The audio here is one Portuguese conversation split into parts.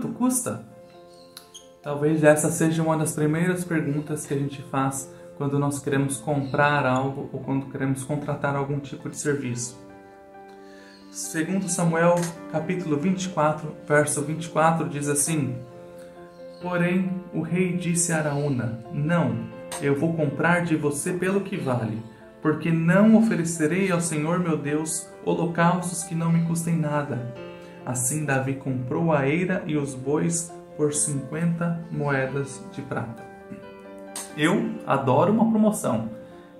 quanto custa? Talvez essa seja uma das primeiras perguntas que a gente faz quando nós queremos comprar algo ou quando queremos contratar algum tipo de serviço. Segundo Samuel, capítulo 24, verso 24 diz assim: Porém, o rei disse a Araúna: Não, eu vou comprar de você pelo que vale, porque não oferecerei ao Senhor meu Deus holocaustos que não me custem nada. Assim Davi comprou a eira e os bois por 50 moedas de prata. Eu adoro uma promoção.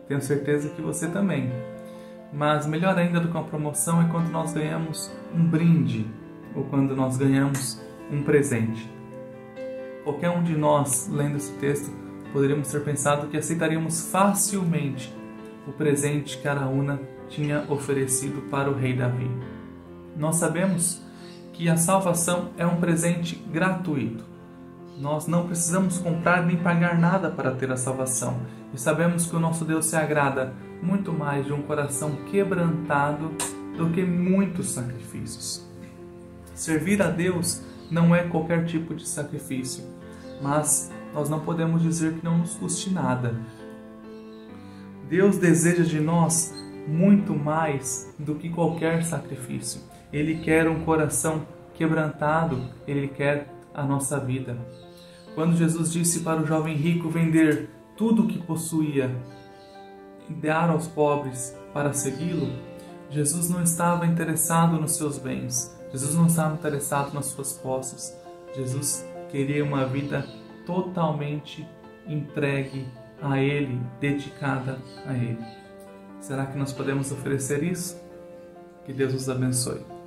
Tenho certeza que você também. Mas melhor ainda do que uma promoção é quando nós ganhamos um brinde ou quando nós ganhamos um presente. Qualquer um de nós, lendo esse texto, poderíamos ter pensado que aceitaríamos facilmente o presente que Araúna tinha oferecido para o rei Davi. Nós sabemos que a salvação é um presente gratuito. Nós não precisamos comprar nem pagar nada para ter a salvação. E sabemos que o nosso Deus se agrada muito mais de um coração quebrantado do que muitos sacrifícios. Servir a Deus não é qualquer tipo de sacrifício, mas nós não podemos dizer que não nos custe nada. Deus deseja de nós muito mais do que qualquer sacrifício. Ele quer um coração quebrantado, ele quer a nossa vida. Quando Jesus disse para o jovem rico vender tudo o que possuía e dar aos pobres para segui-lo, Jesus não estava interessado nos seus bens, Jesus não estava interessado nas suas posses. Jesus queria uma vida totalmente entregue a Ele, dedicada a Ele. Será que nós podemos oferecer isso? Que Deus nos abençoe.